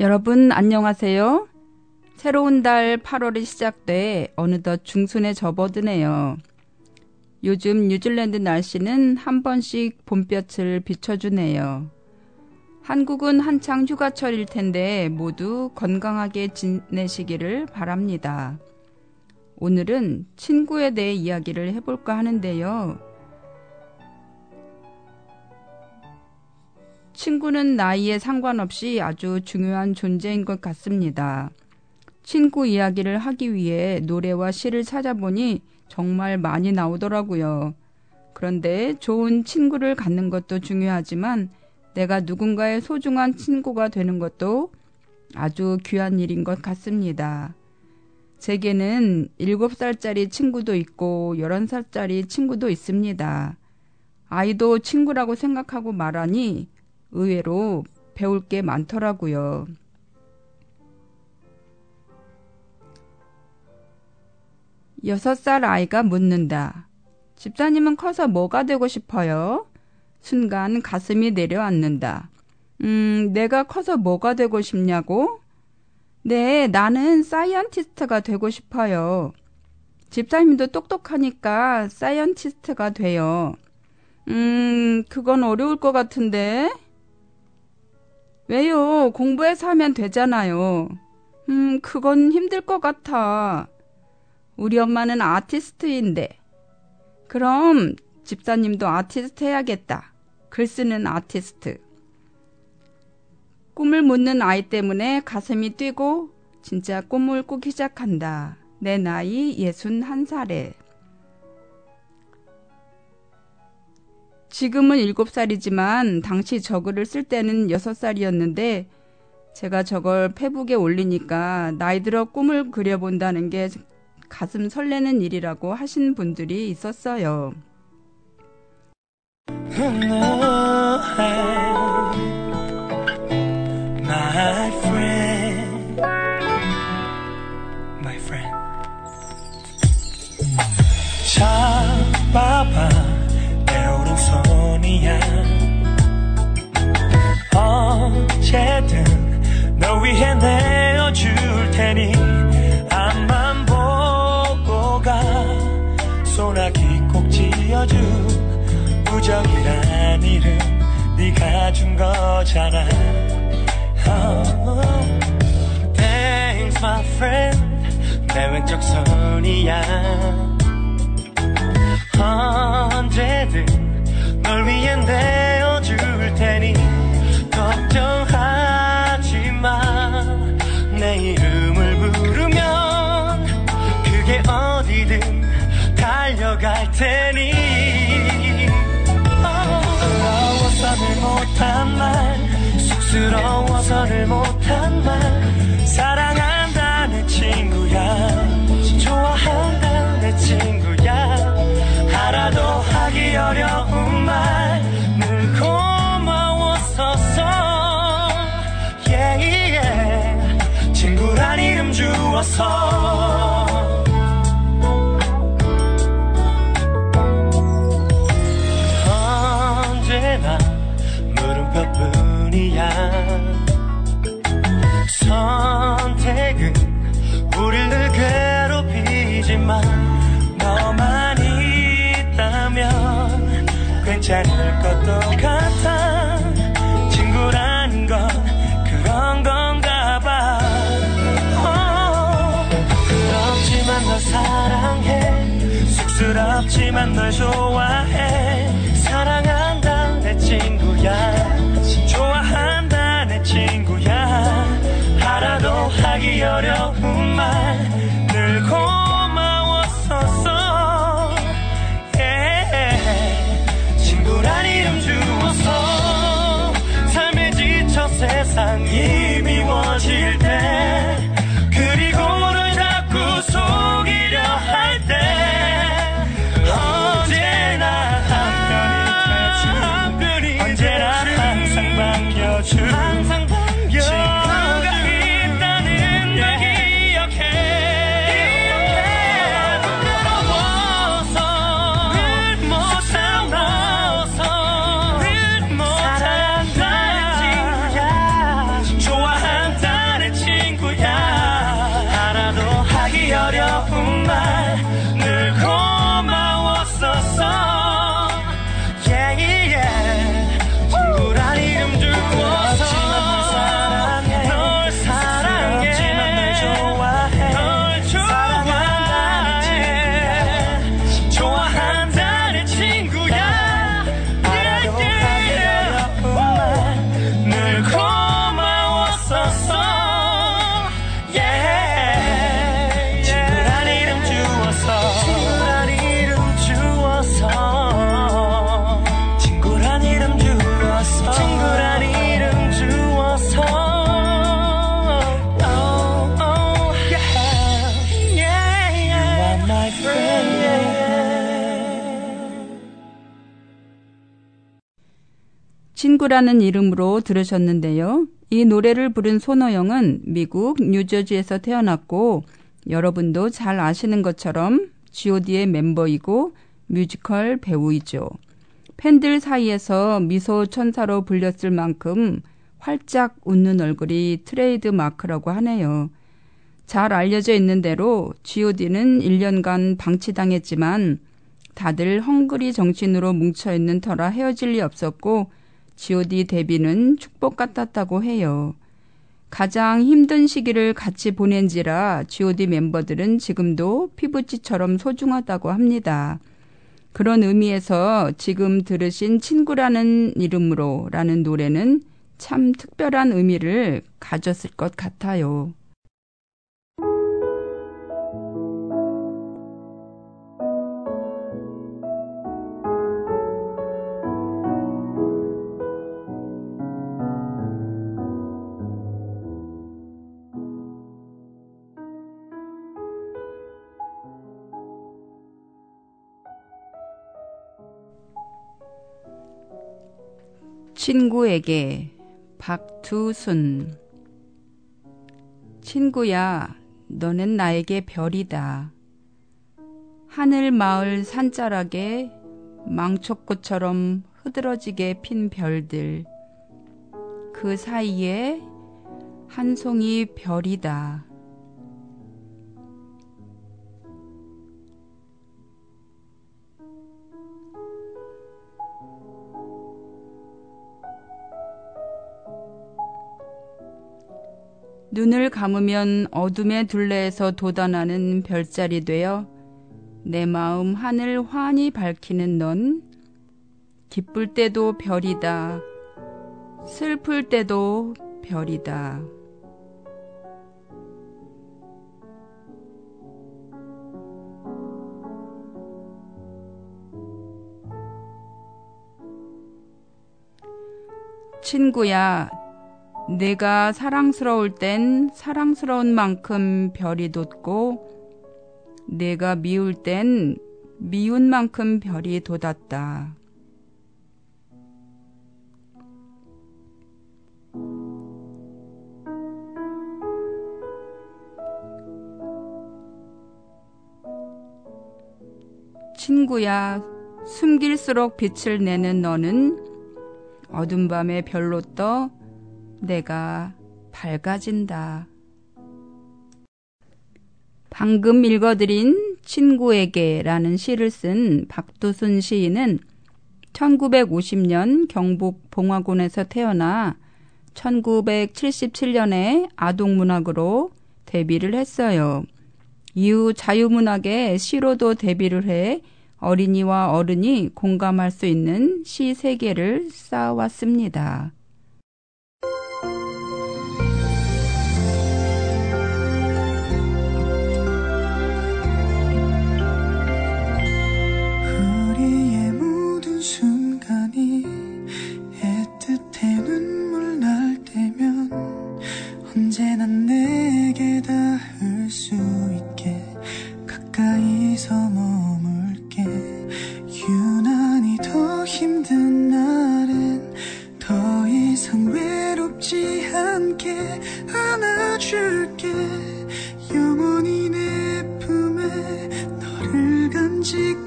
여러분 안녕하세요. 새로운 달 8월이 시작돼 어느덧 중순에 접어드네요. 요즘 뉴질랜드 날씨는 한 번씩 봄볕을 비춰주네요. 한국은 한창 휴가철일 텐데 모두 건강하게 지내시기를 바랍니다. 오늘은 친구에 대해 이야기를 해볼까 하는데요. 친구는 나이에 상관없이 아주 중요한 존재인 것 같습니다. 친구 이야기를 하기 위해 노래와 시를 찾아보니 정말 많이 나오더라고요. 그런데 좋은 친구를 갖는 것도 중요하지만 내가 누군가의 소중한 친구가 되는 것도 아주 귀한 일인 것 같습니다. 제게는 7살짜리 친구도 있고 11살짜리 친구도 있습니다. 아이도 친구라고 생각하고 말하니 의외로 배울 게 많더라고요. 여섯 살 아이가 묻는다. 집사님은 커서 뭐가 되고 싶어요? 순간 가슴이 내려앉는다. 음, 내가 커서 뭐가 되고 싶냐고? 네, 나는 scientist가 되고 싶어요. 집사님도 똑똑하니까 scientist가 돼요. 음, 그건 어려울 것 같은데? 왜요? 공부해서 하면 되잖아요. 음, 그건 힘들 것 같아. 우리 엄마는 아티스트인데. 그럼 집사님도 아티스트 해야겠다. 글 쓰는 아티스트. 꿈을 묻는 아이 때문에 가슴이 뛰고 진짜 꿈을 꾸기 시작한다. 내 나이 61살에. 지금은 7살이지만 당시 저글을 쓸 때는 6살이었는데 제가 저걸 페북에 올리니까 나이 들어 꿈을 그려본다는 게 가슴 설레는 일이라고 하신 분들이 있었어요. My. 언제든 너 위해 내어줄 테니 앞만 보고 가. 소나기 꼭 지어줄 우정이란 이름 네가 준 거잖아. Oh, Thanks my friend. 내 왼쪽 손이야. 언제든 널 위해 내어줄 테니 걱정하지 마내 이름을 부르면 그게 어디든 달려갈 테니. 서러워서를 못한 말 쑥스러워서를 못한 말 사랑한다 내 친구야 좋아한다 내 친구야. 하나도 하기 어려워. 쑥스럽지만 널 좋아해. 사랑한다 내 친구야. 좋아한다 내 친구야. 하나도 하기 어려운 친구라는 이름으로 들으셨는데요. 이 노래를 부른 손호영은 미국 뉴저지에서 태어났고 여러분도 잘 아시는 것처럼 G.O.D의 멤버이고 뮤지컬 배우이죠. 팬들 사이에서 미소 천사로 불렸을 만큼 활짝 웃는 얼굴이 트레이드 마크라고 하네요. 잘 알려져 있는 대로 G.O.D는 1년간 방치당했지만 다들 헝그리 정신으로 뭉쳐있는 터라 헤어질 리 없었고 G.O.D 데뷔는 축복 같았다고 해요. 가장 힘든 시기를 같이 보낸지라 G.O.D 멤버들은 지금도 피부치처럼 소중하다고 합니다. 그런 의미에서 지금 들으신 친구라는 이름으로 라는 노래는 참 특별한 의미를 가졌을 것 같아요. 친구에게 박두순 친구야, 너는 나에게 별이다. 하늘 마을 산자락에 망초꽃처럼 흐드러지게 핀 별들. 그 사이에 한 송이 별이다. 눈을 감으면 어둠의 둘레에서 돋아나는 별자리 되어 내 마음 하늘 환히 밝히는 넌 기쁠 때도 별이다. 슬플 때도 별이다. 친구야, 내가 사랑스러울 땐 사랑스러운 만큼 별이 돋고 내가 미울 땐 미운 만큼 별이 돋았다. 친구야, 숨길수록 빛을 내는 너는 어둠 밤에 별로 떠 내가 밝아진다. 방금 읽어드린 친구에게라는 시를 쓴 박두순 시인은 1950년 경북 봉화군에서 태어나 1977년에 아동문학으로 데뷔를 했어요. 이후 자유문학의 시로도 데뷔를 해 어린이와 어른이 공감할 수 있는 시 세계를 쌓아왔습니다. 내게 닿을 수 있게 가까이서 머물게. 유난히 더 힘든 날엔 더 이상 외롭지 않게 안아줄게. 영원히 내 품에 너를 간직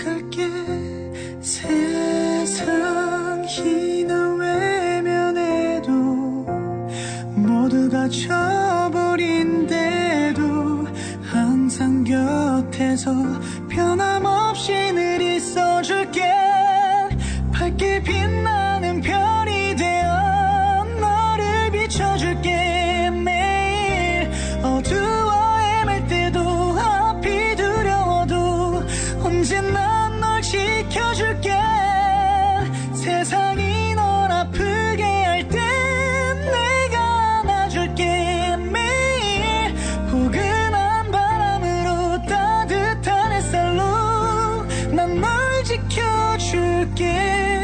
지켜줄게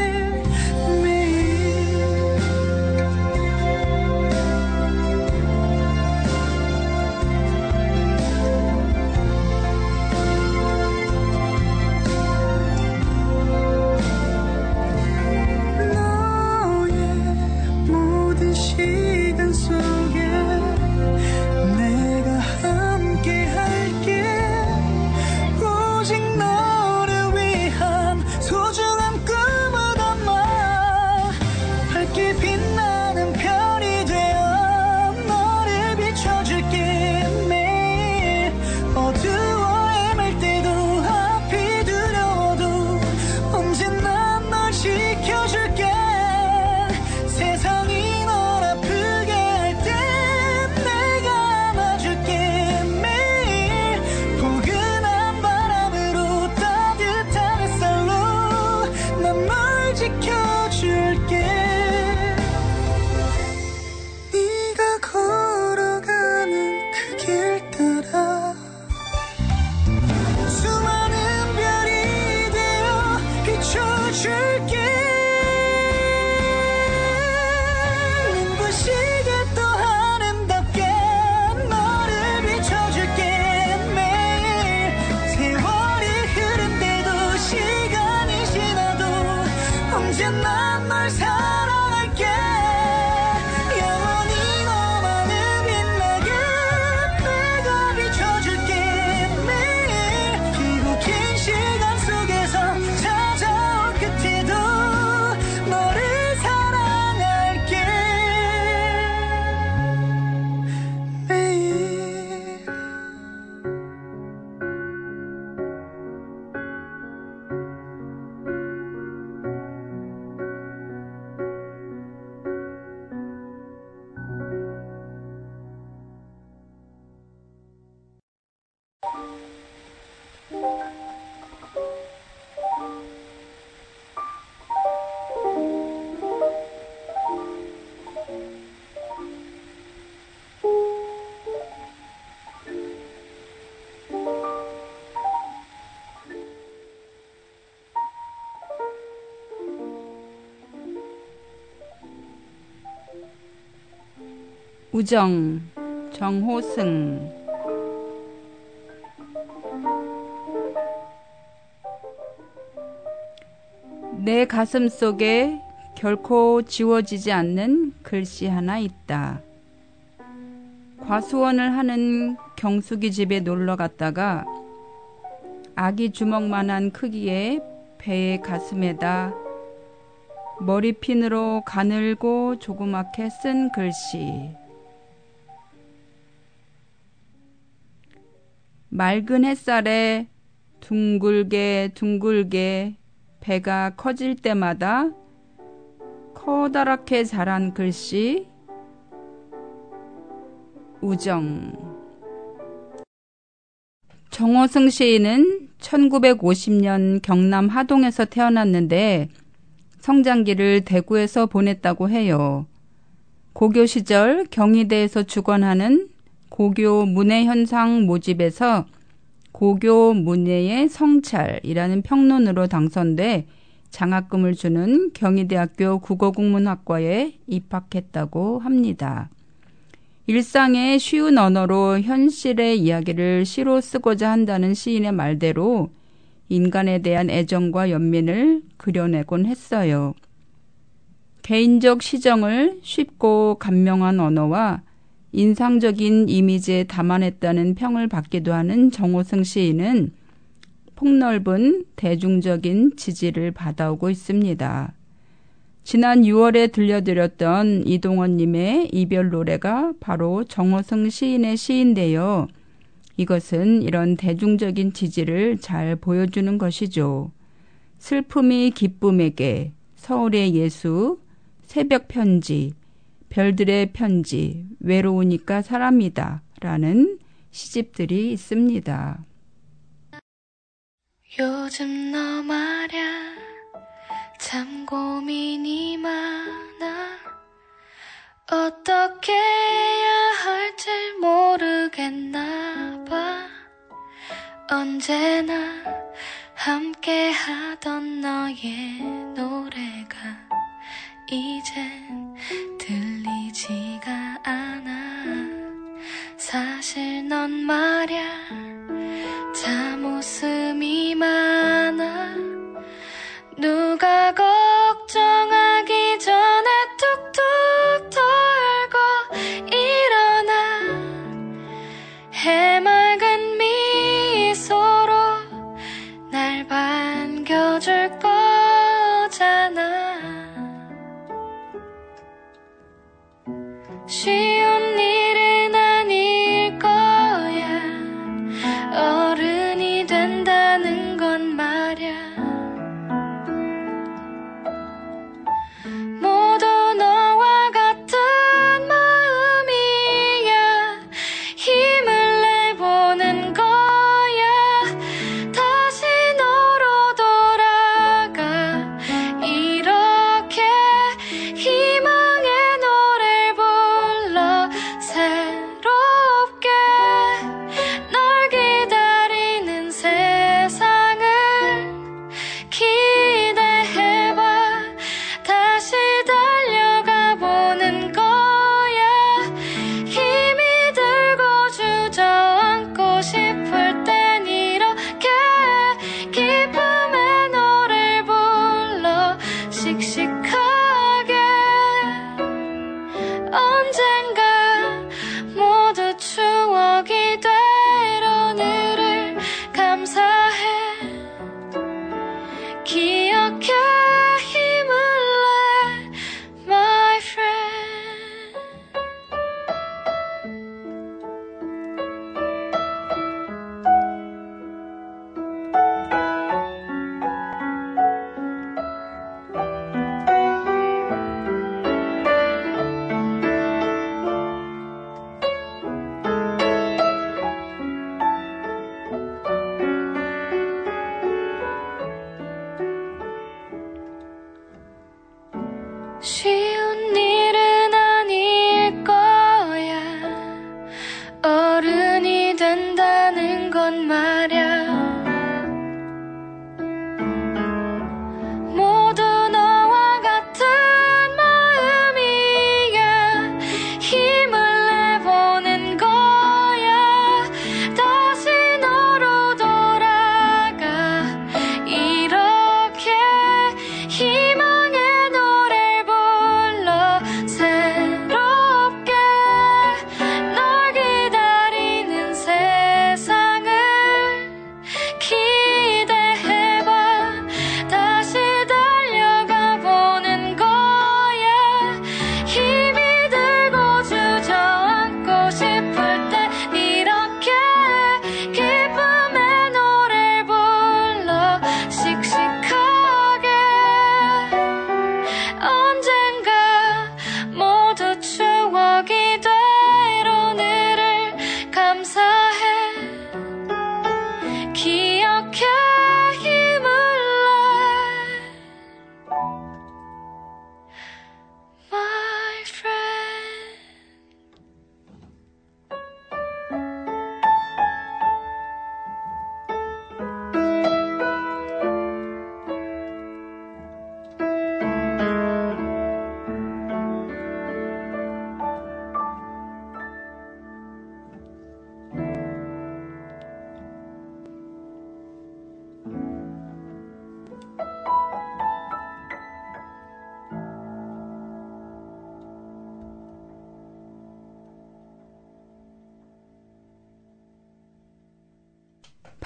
우정 정호승 내 가슴 속에 결코 지워지지 않는 글씨 하나 있다. 과수원을 하는 경숙이 집에 놀러 갔다가 아기 주먹만한 크기의 배의 가슴에다 머리핀으로 가늘고 조그맣게 쓴 글씨. 맑은 햇살에 둥글게 둥글게 배가 커질 때마다 커다랗게 자란 글씨 우정 정호승 시인은 1950년 경남 하동에서 태어났는데 성장기를 대구에서 보냈다고 해요. 고교 시절 경희대에서 주관하는 고교 문예현상 모집에서 고교 문예의 성찰이라는 평론으로 당선돼 장학금을 주는 경희대학교 국어국문학과에 입학했다고 합니다. 일상의 쉬운 언어로 현실의 이야기를 시로 쓰고자 한다는 시인의 말대로 인간에 대한 애정과 연민을 그려내곤 했어요. 개인적 시정을 쉽고 감명한 언어와 인상적인 이미지에 담아냈다는 평을 받기도 하는 정호승 시인은 폭넓은 대중적인 지지를 받아오고 있습니다. 지난 6월에 들려드렸던 이동원님의 이별 노래가 바로 정호승 시인의 시인데요. 이것은 이런 대중적인 지지를 잘 보여주는 것이죠. 슬픔이 기쁨에게, 서울의 예수, 새벽 편지, 별들의 편지, 외로우니까 사람이다. 라는 시집들이 있습니다. 요즘 너 말야 참 고민이 많아 어떻게 해야 할지 모르겠나 봐 언제나 함께 하던 너의 노래가 이젠 사실 넌 말야 참 웃음이 많아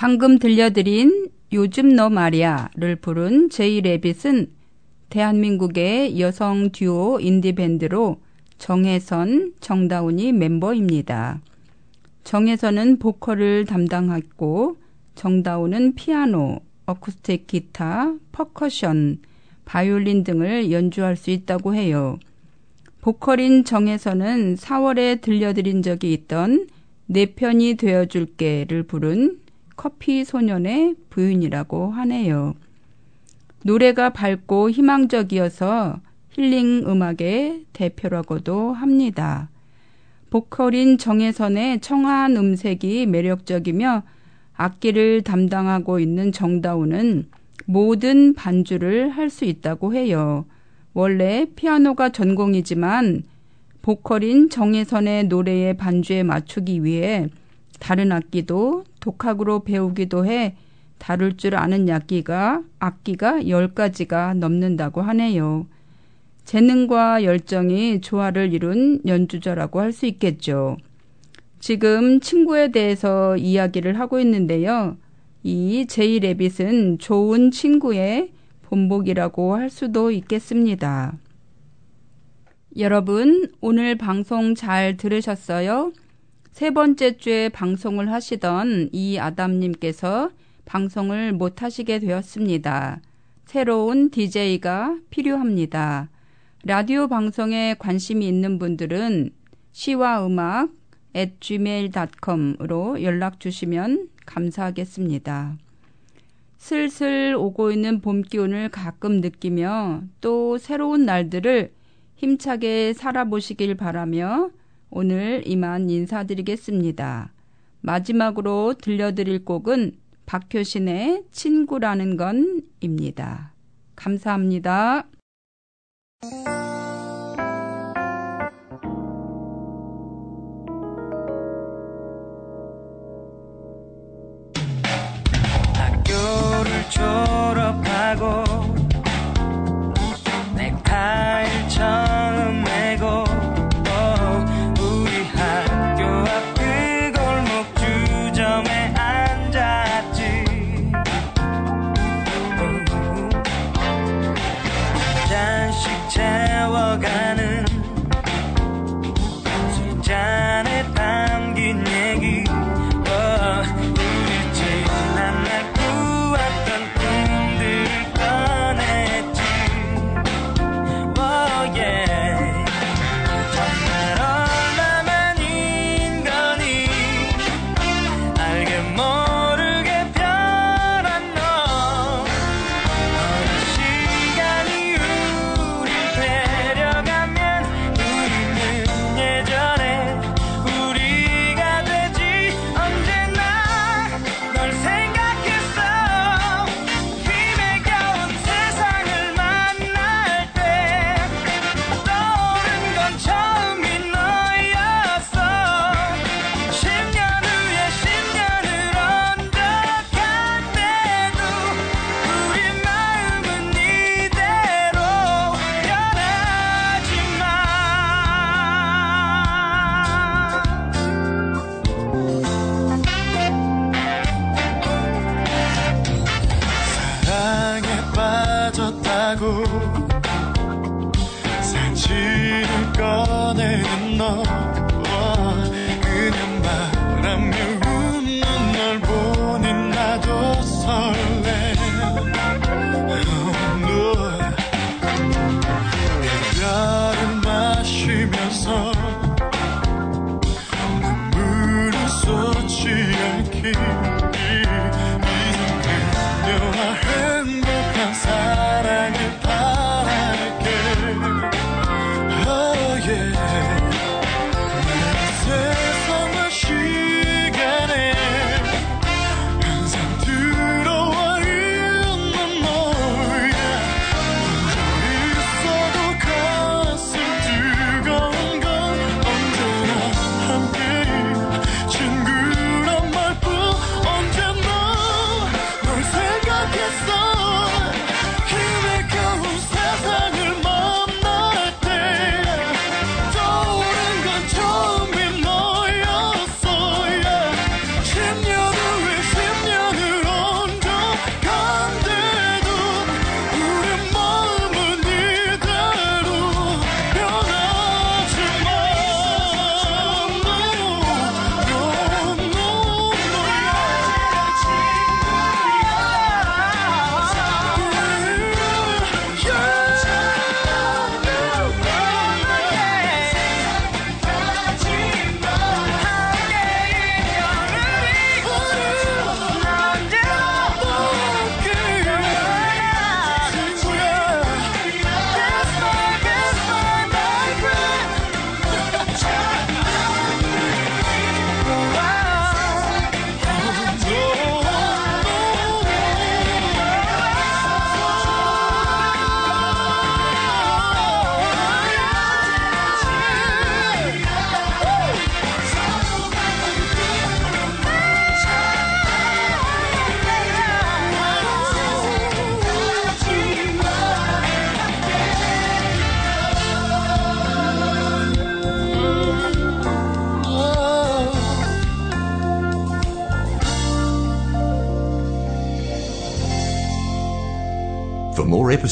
방금 들려드린 요즘 너 말이야를 부른 제이 레빗은 대한민국의 여성 듀오 인디밴드로 정혜선, 정다운이 멤버입니다. 정혜선은 보컬을 담당했고 정다운은 피아노, 어쿠스틱 기타, 퍼커션, 바이올린 등을 연주할 수 있다고 해요. 보컬인 정혜선은 4월에 들려드린 적이 있던 내 편이 되어줄게를 부른 커피 소년의 부인이라고 하네요. 노래가 밝고 희망적이어서 힐링 음악의 대표라고도 합니다. 보컬인 정혜선의 청아한 음색이 매력적이며 악기를 담당하고 있는 정다운은 모든 반주를 할 수 있다고 해요. 원래 피아노가 전공이지만 보컬인 정혜선의 노래의 반주에 맞추기 위해 다른 악기도 독학으로 배우기도 해 다룰 줄 아는 악기가 악기가 10가지가 넘는다고 하네요. 재능과 열정이 조화를 이룬 연주자라고 할 수 있겠죠. 지금 친구에 대해서 이야기를 하고 있는데요. 이 제이 레빗은 좋은 친구의 본복이라고 할 수도 있겠습니다. 여러분, 오늘 방송 잘 들으셨어요? 세 번째 주에 방송을 하시던 이 아담님께서 방송을 못 하시게 되었습니다. 새로운 DJ가 필요합니다. 라디오 방송에 관심이 있는 분들은 시와 음악 at gmail.com으로 연락 주시면 감사하겠습니다. 슬슬 오고 있는 봄 기운을 가끔 느끼며 또 새로운 날들을 힘차게 살아보시길 바라며 오늘 이만 인사드리겠습니다. 마지막으로 들려드릴 곡은 박효신의 친구라는 건입니다. 감사합니다.